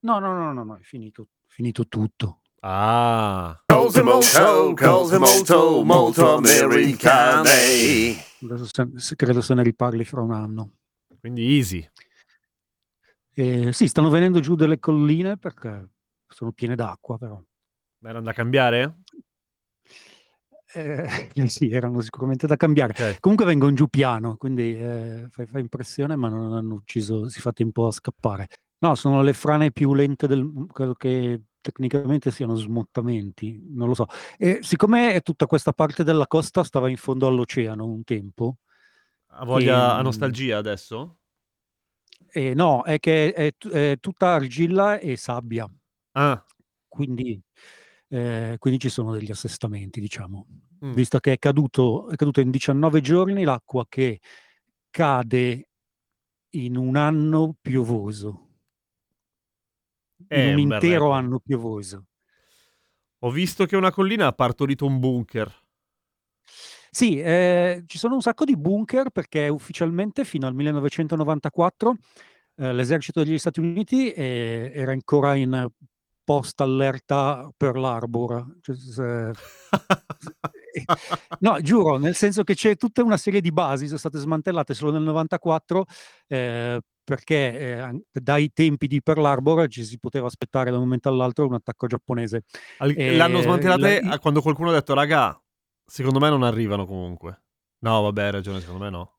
No, no, no, no, no, è finito, finito tutto. Ah, Cose molto, cose molto, molto americane. Adesso se- se- credo se ne riparli fra un anno. quindi easy. Eh, sì, stanno venendo giù delle colline perché sono piene d'acqua, però. Ma Erano da cambiare? Eh, sì, erano sicuramente da cambiare. Ok. Comunque vengono giù piano, quindi eh, fa, fa impressione, ma non hanno ucciso, si fa tempo a scappare. No, sono le frane più lente del credo che tecnicamente siano smottamenti, non lo so. E siccome tutta questa parte della costa stava in fondo all'oceano un tempo, Ha voglia, ha Ehm. nostalgia adesso? e no, è che è, è tutta argilla e sabbia, Ah, quindi, eh, quindi ci sono degli assestamenti, diciamo. mm. Visto che è caduto, è caduto in 19 giorni l'acqua che cade in un anno piovoso, È in un bel intero anno piovoso. Ho visto che una collina ha partorito un bunker. Sì, eh, ci sono un sacco di bunker perché ufficialmente fino al 1994 eh, l'esercito degli Stati Uniti eh, era ancora in post allerta Pearl Harbor. Cioè, se- eh, No, giuro, nel senso che c'è tutta una serie di basi, sono state smantellate solo nel 94 eh, perché eh, dai tempi di Pearl Harbor ci si poteva aspettare da un momento all'altro un attacco giapponese. Al- Eh, L'hanno smantellate la- quando qualcuno ha detto, raga, secondo me non arrivano comunque. No, vabbè, hai ragione, secondo me no.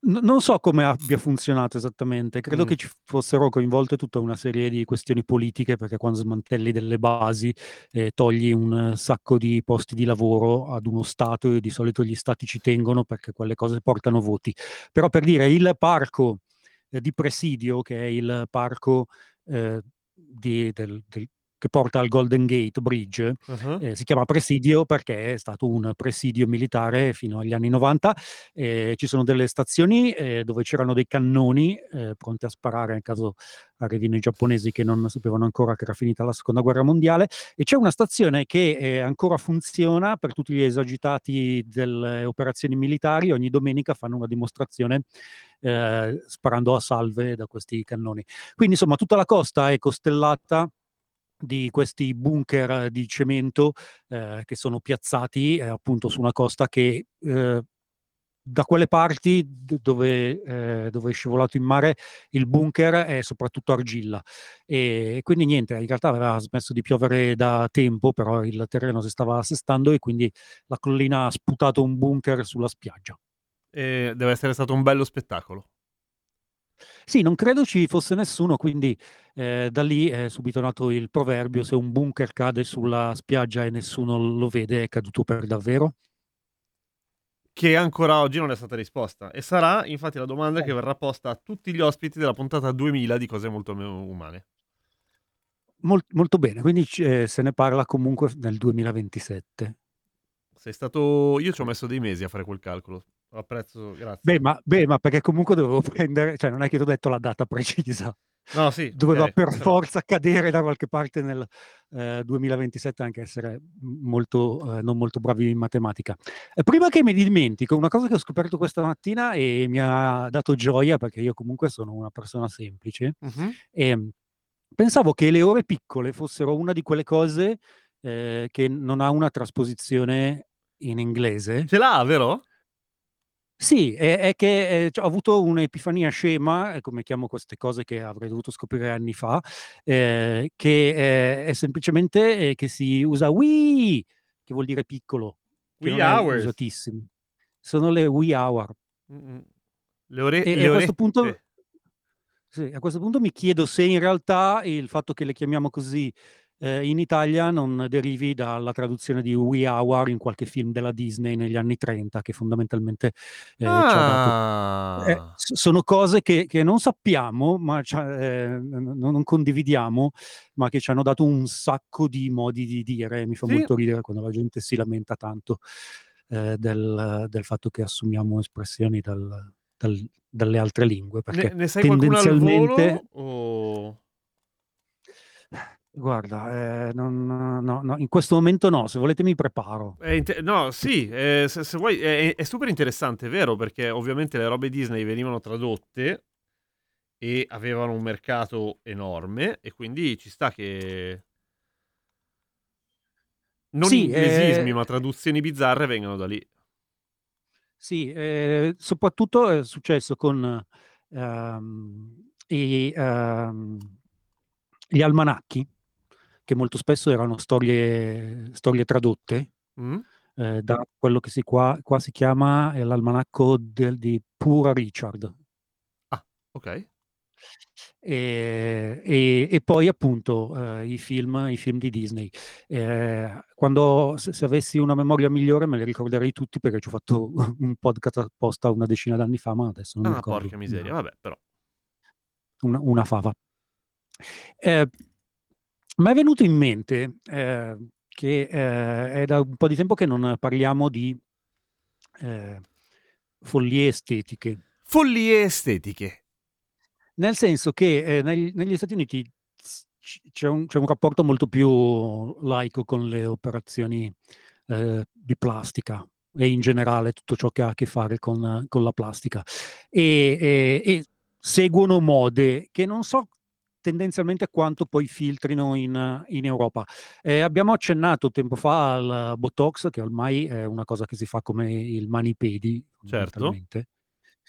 N- non so come abbia funzionato esattamente, credo Mm. che ci fossero coinvolte tutta una serie di questioni politiche, perché quando smantelli delle basi eh, togli un sacco di posti di lavoro ad uno Stato e di solito gli Stati ci tengono perché quelle cose portano voti. Però per dire, il parco di Presidio, che è il parco eh, di- del- del- che porta al Golden Gate Bridge, Uh-huh. eh, si chiama presidio perché è stato un presidio militare fino agli anni 90. eh, ci sono delle stazioni eh, dove c'erano dei cannoni eh, pronti a sparare in caso arrivino i giapponesi che non sapevano ancora che era finita la seconda guerra mondiale. E c'è una stazione che eh, ancora funziona per tutti gli esagitati delle operazioni militari. Ogni domenica fanno una dimostrazione eh, sparando a salve da questi cannoni. Quindi insomma tutta la costa è costellata di questi bunker di cemento eh, che sono piazzati eh, appunto su una costa che eh, da quelle parti dove, eh, dove è scivolato in mare il bunker è soprattutto argilla e quindi niente, in realtà aveva smesso di piovere da tempo, però il terreno si stava assestando e quindi la collina ha sputato un bunker sulla spiaggia. E deve essere stato un bello spettacolo. Sì, non credo ci fosse nessuno, quindi eh, da lì è subito nato il proverbio: se un bunker cade sulla spiaggia e nessuno lo vede, è caduto per davvero. Che ancora oggi non è stata risposta. E sarà infatti la domanda che verrà posta a tutti gli ospiti della puntata 2000 di cose molto umane. Mol- molto bene, quindi c- eh, se ne parla comunque nel 2027. Sei stato. Io ci ho messo dei mesi a fare quel calcolo. Apprezzo, grazie. Beh ma, beh, ma perché comunque dovevo prendere, cioè non è che ti ho detto la data precisa, no, sì. doveva ok, per però- forza cadere da qualche parte nel eh, 2027, anche essere molto, eh, non molto bravi in matematica. Eh, prima che mi dimentico, una cosa che ho scoperto questa mattina e mi ha dato gioia, perché io comunque sono una persona semplice, Mhm. e pensavo che le ore piccole fossero una di quelle cose eh, che non ha una trasposizione in inglese. Ce l'ha, vero? Sì, è, è che eh, cioè, ho avuto un'epifania scema, eh, come chiamo queste cose che avrei dovuto scoprire anni fa, eh, che eh, è semplicemente eh, che si usa wee, che vuol dire piccolo, che Wee non è hours. usatissimo. Sono le wee hour. Le ore. E, e le a questo orette. punto, sì, a questo punto mi chiedo se in realtà il fatto che le chiamiamo così eh, in Italia non derivi dalla traduzione di We Hour in qualche film della Disney negli anni 30, che fondamentalmente eh, ci ha dato... eh, Ah. s- sono cose che, che non sappiamo, ma eh, non condividiamo, ma che ci hanno dato un sacco di modi di dire. Mi fa Sì. molto ridere quando la gente si lamenta tanto eh, del, del fatto che assumiamo espressioni dal- dal- dalle altre lingue, perché Ne, ne sai qualcuno al tendenzialmente... volo? O... Guarda, eh, non- no, no, in questo momento no, se volete mi preparo. È inte- no, sì, eh, se, se vuoi, è, è super interessante, è vero, perché ovviamente le robe Disney venivano tradotte e avevano un mercato enorme e quindi ci sta che non Sì, inglesismi, eh, ma traduzioni bizzarre vengano da lì. Sì, eh, soprattutto è successo con ehm, i, ehm, gli almanacchi, che molto spesso erano storie, storie tradotte, Mm? eh, da quello che si qua, qua si chiama eh, l'almanacco del- di Pura Richard. Ok. E, e- e poi appunto eh, i film, i film di Disney. Eh, quando se, se avessi una memoria migliore me li ricorderei tutti perché ci ho fatto un podcast apposta una decina d'anni fa, ma adesso non mi Ah, ricordo porca miseria, una, vabbè, però. una- una fava. Eh, mi è venuto in mente eh, che eh, è da un po' di tempo che non parliamo di eh, follie estetiche. Follie estetiche. Nel senso che eh, negli, negli Stati Uniti s- c- c'è un, c'è un rapporto molto più laico con le operazioni eh, di plastica e in generale tutto ciò che ha a che fare con, con la plastica. E, e- e seguono mode che non so tendenzialmente quanto poi filtrino in, in Europa. Eh, abbiamo accennato tempo fa al Botox, che ormai è una cosa che si fa come il manipedi, Certo.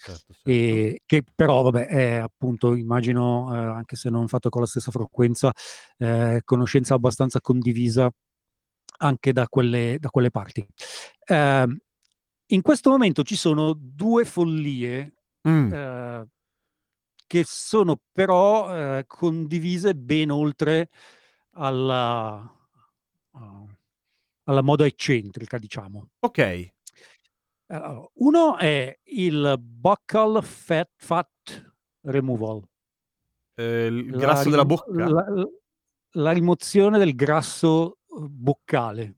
Certo, certo. E che però, vabbè, è appunto, immagino, eh, anche se non fatto con la stessa frequenza, eh, conoscenza abbastanza condivisa anche da quelle, da quelle parti. Ehm, in questo momento ci sono due follie Mm. Che sono però eh, condivise ben oltre alla, uh, alla moda eccentrica, diciamo. Ok. Allora, uno è il buccal fat, fat removal. Eh, il La grasso della rim- bocca? La, la rimozione del grasso eh, boccale.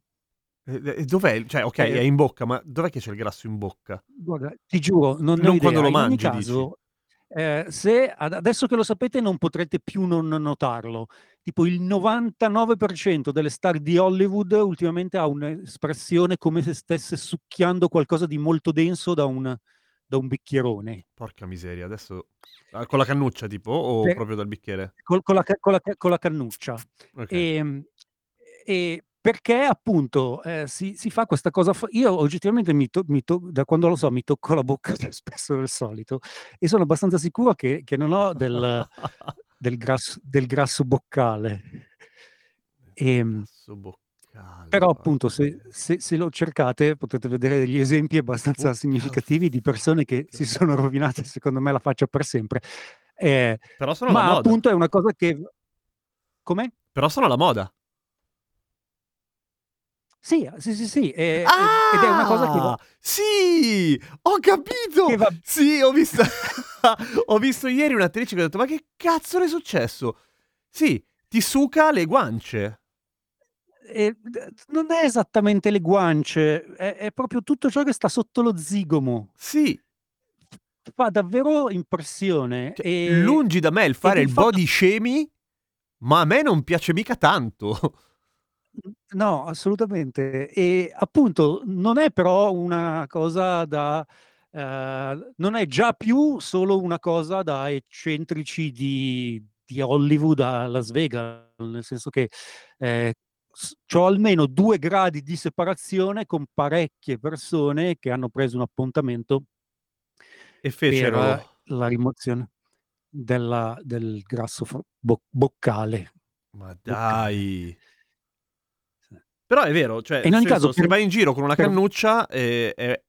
Eh, eh, dov'è? Cioè, ok, Eh, è in bocca, ma dov'è che c'è il grasso in bocca? Guarda, ti giuro, non Non quando idea. lo In ogni mangi, caso, eh, se ad- adesso che lo sapete non potrete più non notarlo. Tipo il 99% delle star di Hollywood ultimamente ha un'espressione come se stesse succhiando qualcosa di molto denso da un, da un bicchierone. Porca miseria, adesso... Ah, con la cannuccia, tipo? O Per- proprio dal bicchiere? col- con, la, con la con la cannuccia. Ok. E, e perché appunto eh, si, si fa questa cosa? Io oggettivamente mi to- mi to- da quando lo so mi tocco la bocca più spesso del solito e sono abbastanza sicuro che, che non ho del, del grasso, del grasso boccale. Ehm, Grasso boccale. però porca appunto se, miseria. se- se lo cercate potete vedere degli esempi abbastanza Bocca significativi di persone che si sono rovinate secondo me la faccia per sempre. Eh, Però sono la ma moda. appunto è una cosa che... Come? Però sono la moda. Sì, sì, sì, sì. eh, eh, ed è una cosa che va, Ah, Sì! Ho capito! va Sì, ho visto... ho visto ieri un'attrice che ha detto, ma che cazzo le è successo? Sì, ti suca le guance. eh, non è esattamente le guance, è, è proprio tutto ciò che sta sotto lo zigomo. Sì, Fa davvero impressione. cioè, E, lungi da me il fare il il fatto- body shaming, ma a me non piace mica tanto. No, assolutamente. E appunto non è però una cosa da... eh, non è già più solo una cosa da eccentrici di, di Hollywood a Las Vegas, nel senso che eh, ho almeno due gradi di separazione con parecchie persone che hanno preso un appuntamento E per fecero... eh, la rimozione della- del grasso fo- bo- boccale. Ma boccale. dai... Però è vero, cioè, E in ogni senso, caso, se per- vai in giro con una per- cannuccia, eh, è-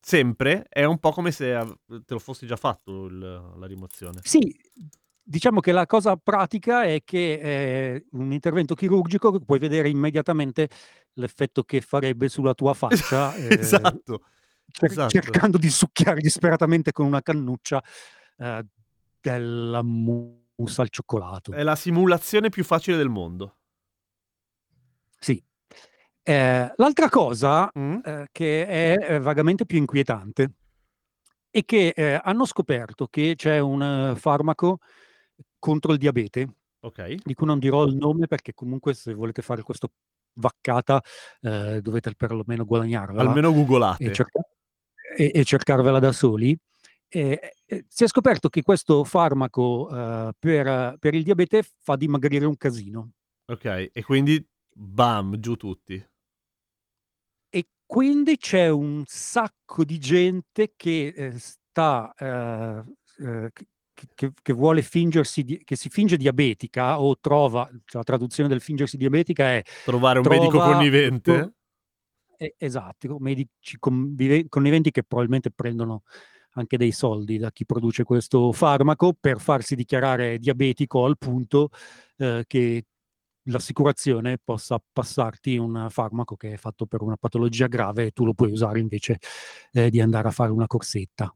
sempre è un po' come se te lo fossi già fatto il- la rimozione. Sì, diciamo che la cosa pratica è che è un intervento chirurgico puoi vedere immediatamente l'effetto che farebbe sulla tua faccia, eh, esatto, cer- esatto. cercando di succhiare disperatamente con una cannuccia eh, della mousse al cioccolato. È la simulazione più facile del mondo. Sì. Eh, l'altra cosa Mm? eh, che è eh, vagamente più inquietante è che eh, hanno scoperto che c'è un eh, farmaco contro il diabete, Ok. di cui non dirò il nome perché comunque se volete fare questa vaccata eh, dovete perlomeno guadagnarvela Almeno e, googolate. cerca- e- e cercarvela da soli. E- e si è scoperto che questo farmaco eh, per, per il diabete fa dimagrire un casino. Ok, e quindi bam, giù tutti. Quindi c'è un sacco di gente che eh, sta, eh, eh, che, che- vuole fingersi, di- che si finge diabetica o trova, cioè la traduzione del fingersi diabetica è Trovare un medico trova connivente. tutto- eh, esatto, medici convive- conniventi che probabilmente prendono anche dei soldi da chi produce questo farmaco per farsi dichiarare diabetico al punto eh, che l'assicurazione possa passarti un farmaco che è fatto per una patologia grave e tu lo puoi usare invece eh, di andare a fare una corsetta.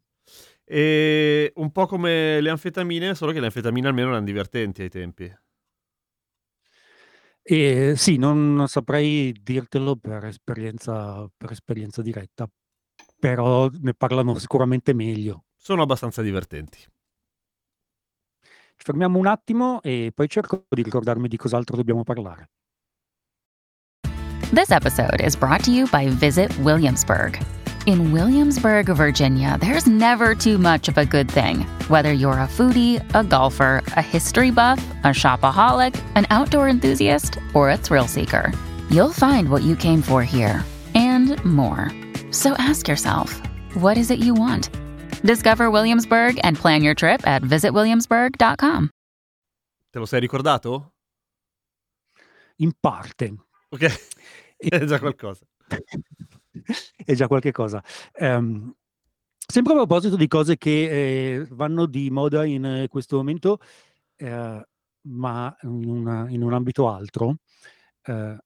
E un po' come le anfetamine, solo che le anfetamine almeno erano divertenti ai tempi. E sì, non saprei dirtelo per esperienza, per esperienza diretta, però ne parlano sicuramente meglio. Sono abbastanza divertenti. Ci fermiamo un attimo e poi cerco di ricordarmi di cos'altro dobbiamo parlare. This episode is brought to you by Visit Williamsburg. In Williamsburg, Virginia, there's never too much of a good thing. Whether you're a foodie, a golfer, a history buff, a shopaholic, an outdoor enthusiast, or a thrill seeker, you'll find what you came for here and more. So ask yourself, what is it you want? Discover Williamsburg and plan your trip at visitwilliamsburg.com. Te lo sei ricordato? In parte. Ok, è già qualcosa. è già qualche cosa. Ehm, sempre a proposito di cose che eh, vanno di moda in eh, questo momento, eh, ma in, una- in un ambito altro. eh,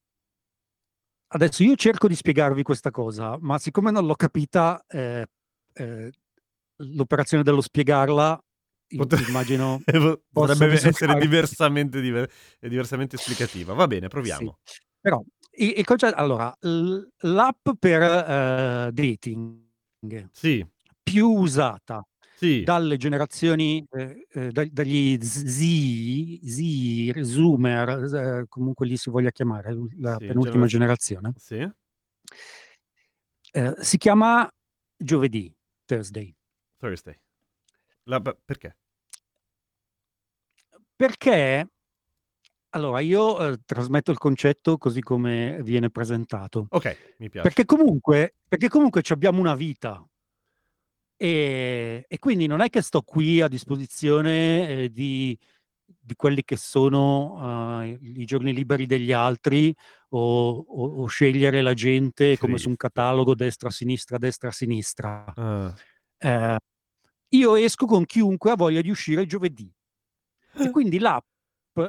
adesso io cerco di spiegarvi questa cosa, ma siccome non l'ho capita, eh, eh, l'operazione dello spiegarla, i- Potre- immagino Potrebbe essere diversamente, diver- diversamente esplicativa. Va bene, proviamo. Sì. Però il, il concetto, allora, l'app per eh, dating Sì, più usata sì, dalle generazioni, eh, eh, da- dagli Z, Z, Zoomer, eh, comunque li si voglia chiamare, la Sì, penultima generazio- generazione, sì. eh, si chiama giovedì, Thursday, Thursday. La- perché? perché, allora, io eh, trasmetto il concetto così come viene presentato. Ok, mi piace. Perché comunque, perché comunque ci abbiamo una vita. E, e quindi non è che sto qui a disposizione eh, di, di quelli che sono eh, i giorni liberi degli altri o, o- o scegliere la gente come su un catalogo destra-sinistra, destra-sinistra. Ah. Eh, io esco con chiunque ha voglia di uscire giovedì. E quindi l'app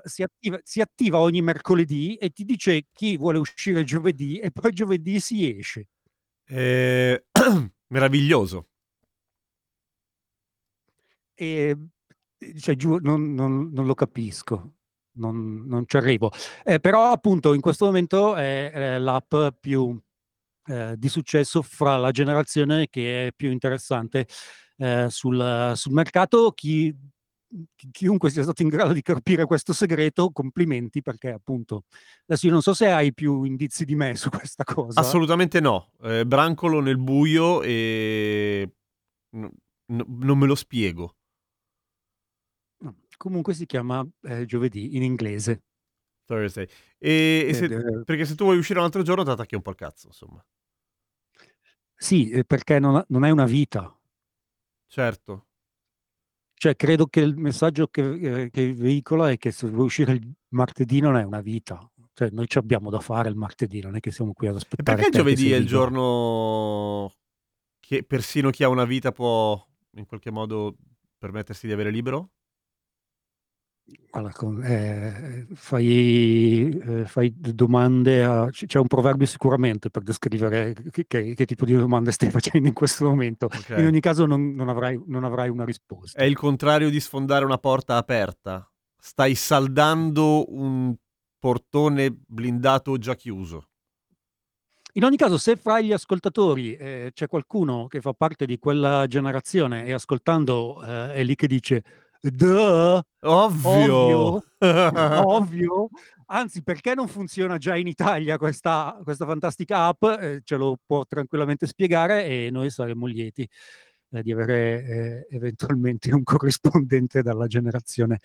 si attiva, si attiva ogni mercoledì e ti dice chi vuole uscire giovedì e poi giovedì si esce. Eh, meraviglioso. E cioè, giù, non, non- non lo capisco, non, non ci arrivo. Eh, però appunto in questo momento è, è l'app più eh, di successo fra la generazione che è più interessante eh, sul, sul mercato. Chi, chi- chiunque sia stato in grado di capire questo segreto, complimenti perché appunto adesso io non so se hai più indizi di me su questa cosa. Assolutamente no. Eh, brancolo nel buio e n- n- non me lo spiego. No, Comunque si chiama eh, giovedì in inglese. Thursday. E, e se- eh, perché se tu vuoi uscire un altro giorno, ti attacchi un po' il cazzo, insomma. sì, eh, perché non, non è una vita. Certo. Cioè, credo che il messaggio che, eh, che veicola è che se vuoi uscire il martedì non è una vita. Cioè, noi ci abbiamo da fare il martedì, non è che siamo qui ad E aspettare. perché il te che giovedì sei è il libero. giorno che persino chi ha una vita può in qualche modo permettersi di avere libero? Eh, fai, eh, fai domande a... C'è un proverbio sicuramente per descrivere che, che- che tipo di domande stai facendo in questo momento. Ok. In ogni caso non, non avrai, non avrai una risposta. È il contrario di sfondare una porta aperta. Stai saldando un portone blindato già chiuso. In ogni caso, se fra gli ascoltatori eh, c'è qualcuno che fa parte di quella generazione e ascoltando eh, è lì che dice Duh, Ovvio. ovvio, ovvio, anzi perché non funziona già in Italia questa, questa fantastica app, eh, ce lo può tranquillamente spiegare e noi saremmo lieti eh, di avere eh, eventualmente un corrispondente dalla generazione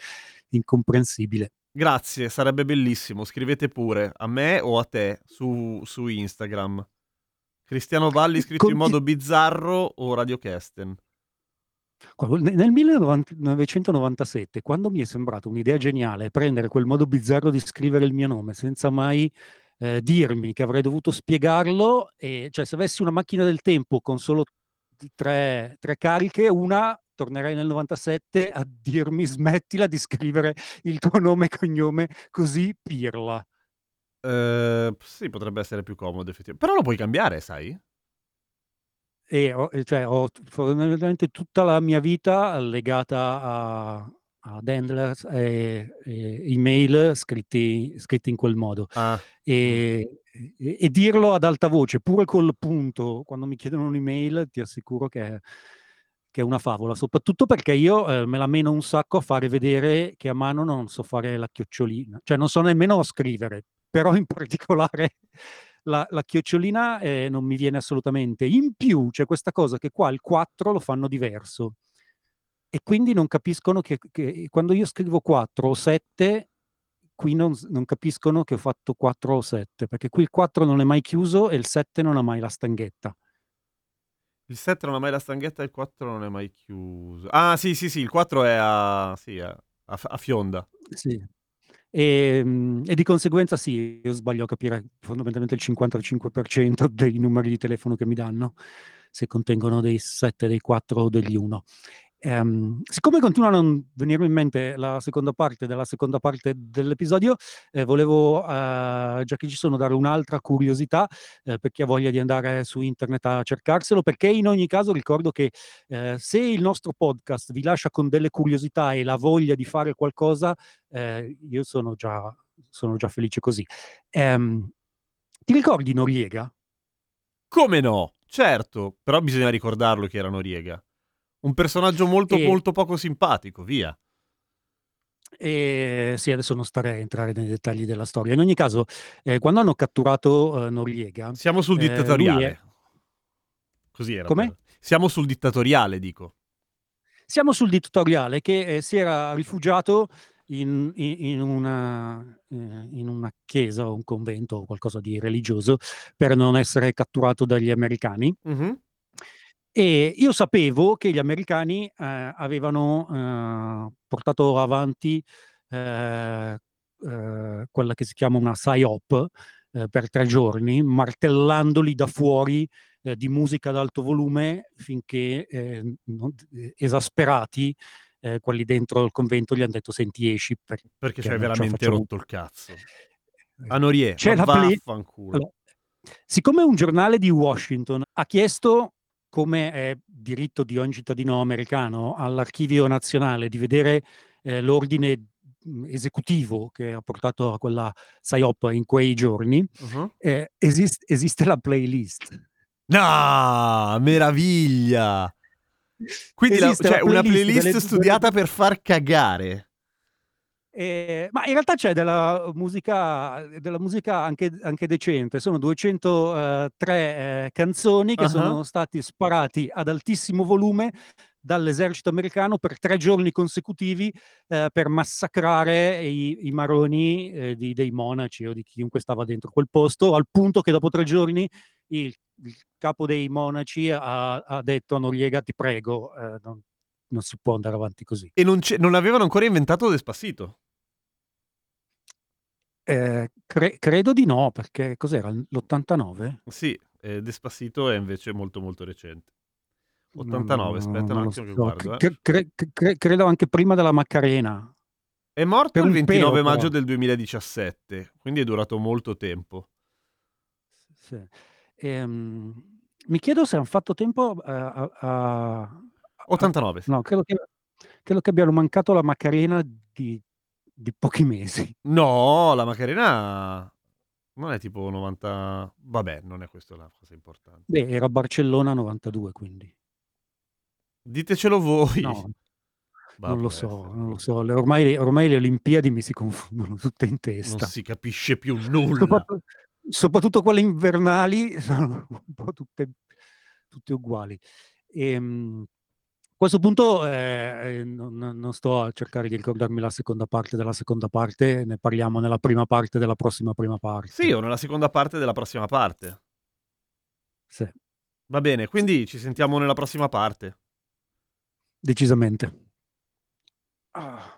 incomprensibile. Grazie, sarebbe bellissimo. Scrivete pure a me o a te su, su Instagram. Cristiano Valli scritto in Conti- modo bizzarro o Radio Kesten. Nel 1997, quando mi è sembrata un'idea geniale prendere quel modo bizzarro di scrivere il mio nome senza mai eh, dirmi che avrei dovuto spiegarlo, e, cioè se avessi una macchina del tempo con solo tre, tre cariche, una tornerei nel 97 a dirmi smettila di scrivere il tuo nome e cognome così pirla. Eh, sì, potrebbe essere più comodo effettivamente. Però lo puoi cambiare, sai? E ho, e cioè, ho t- fondamentalmente tutta la mia vita legata a, ad handlers e, e email scritti, scritti in quel modo. Ah, E, e- e dirlo ad alta voce, pure col punto, quando mi chiedono un'email, ti assicuro che è, che è una favola, soprattutto perché io eh, me la meno un sacco a fare vedere che a mano non so fare la chiocciolina, cioè non so nemmeno scrivere, però in particolare la, la chiocciolina eh, non mi viene assolutamente. In più c'è questa cosa che qua il 4 lo fanno diverso e quindi non capiscono che, che quando io scrivo 4 o 7 qui non, non capiscono che ho fatto 4 o 7, perché qui il 4 non è mai chiuso e il 7 non ha mai la stanghetta. il 7 non ha mai la stanghetta, il 4 non è mai chiuso. Ah, sì, sì, sì, il 4 è a, sì, a, a- a fionda. Sì. E, mm, e di conseguenza sì, io sbaglio a capire fondamentalmente il 55% dei numeri di telefono che mi danno, se contengono dei 7, dei 4 o degli 1. Ehm, siccome continua a non venirmi in mente la seconda parte della seconda parte dell'episodio, eh, volevo, eh, già che ci sono, dare un'altra curiosità eh, per chi ha voglia di andare su internet a cercarselo, perché in ogni caso ricordo che eh, se il nostro podcast vi lascia con delle curiosità e la voglia di fare qualcosa, eh, io sono già, sono già felice così. Ehm, ti ricordi Noriega? Come no? Certo, però bisogna ricordarlo che era Noriega. Un personaggio molto, E- molto poco simpatico, via. E sì, adesso non starei a entrare nei dettagli della storia. In ogni caso, eh, quando hanno catturato eh, Noriega, Siamo sul Eh, dittatoriale. è- Così era. Come? Siamo sul dittatoriale, dico. siamo sul dittatoriale che eh, si era rifugiato in, in- in una, eh, in una chiesa o un convento o qualcosa di religioso per non essere catturato dagli americani. Mhm. E io sapevo che gli americani eh, avevano eh, portato avanti eh, eh, quella che si chiama una psyop eh, per tre giorni, martellandoli da fuori eh, di musica ad alto volume finché eh, non- eh, esasperati eh, quelli dentro il convento gli hanno detto senti esci perché Perché ci hai non ce la veramente facciamo rotto il cazzo. A Norie, C'è ma la play- vaffanculo. allora, siccome un giornale di Washington ha chiesto, come è diritto di ogni cittadino americano, all'archivio nazionale di vedere eh, l'ordine mh, esecutivo che ha portato a quella PSYOP in quei giorni, Mhm. eh, esist- esiste la playlist. No, meraviglia! Quindi la- cioè, la una playlist playlist delle- studiata per far cagare. Eh, ma in realtà c'è della musica, della musica anche, anche decente, sono 203 eh, canzoni che Ah. sono stati sparati ad altissimo volume dall'esercito americano per tre giorni consecutivi eh, per massacrare i, i maroni eh, di- dei monaci o di chiunque stava dentro quel posto, al punto che dopo tre giorni il, il capo dei monaci ha, ha detto a Noriega ti prego, eh, non, non si può andare avanti così. E non, non avevano ancora inventato Despacito. Eh, cre- credo di no, perché cos'era? L'89? Sì, eh, Despacito è invece molto molto recente. 89, aspetta un non lo attimo che so. guardo. eh. Cre- cre- cre- credo anche prima della Macarena. È morto Per il un 29 pelo, maggio però. del 2017, quindi è durato molto tempo. Sì. Ehm, mi chiedo se hanno fatto tempo eh, a, a- a- 89, sì. no, credo che, credo che abbiano mancato la Macarena di, di pochi mesi. No, la Macarena non è tipo 90... Vabbè, non è questa la cosa importante. Beh, era Barcellona 92, quindi. Ditecelo voi. No, Bah, non lo so, essere. non lo so. Le- Ormai, ormai le Olimpiadi mi si confondono tutte in Non testa. si capisce più nulla. Soprattutto, soprattutto quelle invernali sono un po' tutte, tutte uguali. Ehm, a questo punto eh, eh, non, non sto a cercare di ricordarmi la seconda parte della seconda parte, ne parliamo nella prima parte della prossima prima parte. Sì, o nella seconda parte della prossima parte. Sì, Va bene, quindi ci sentiamo nella prossima parte. decisamente. Ah.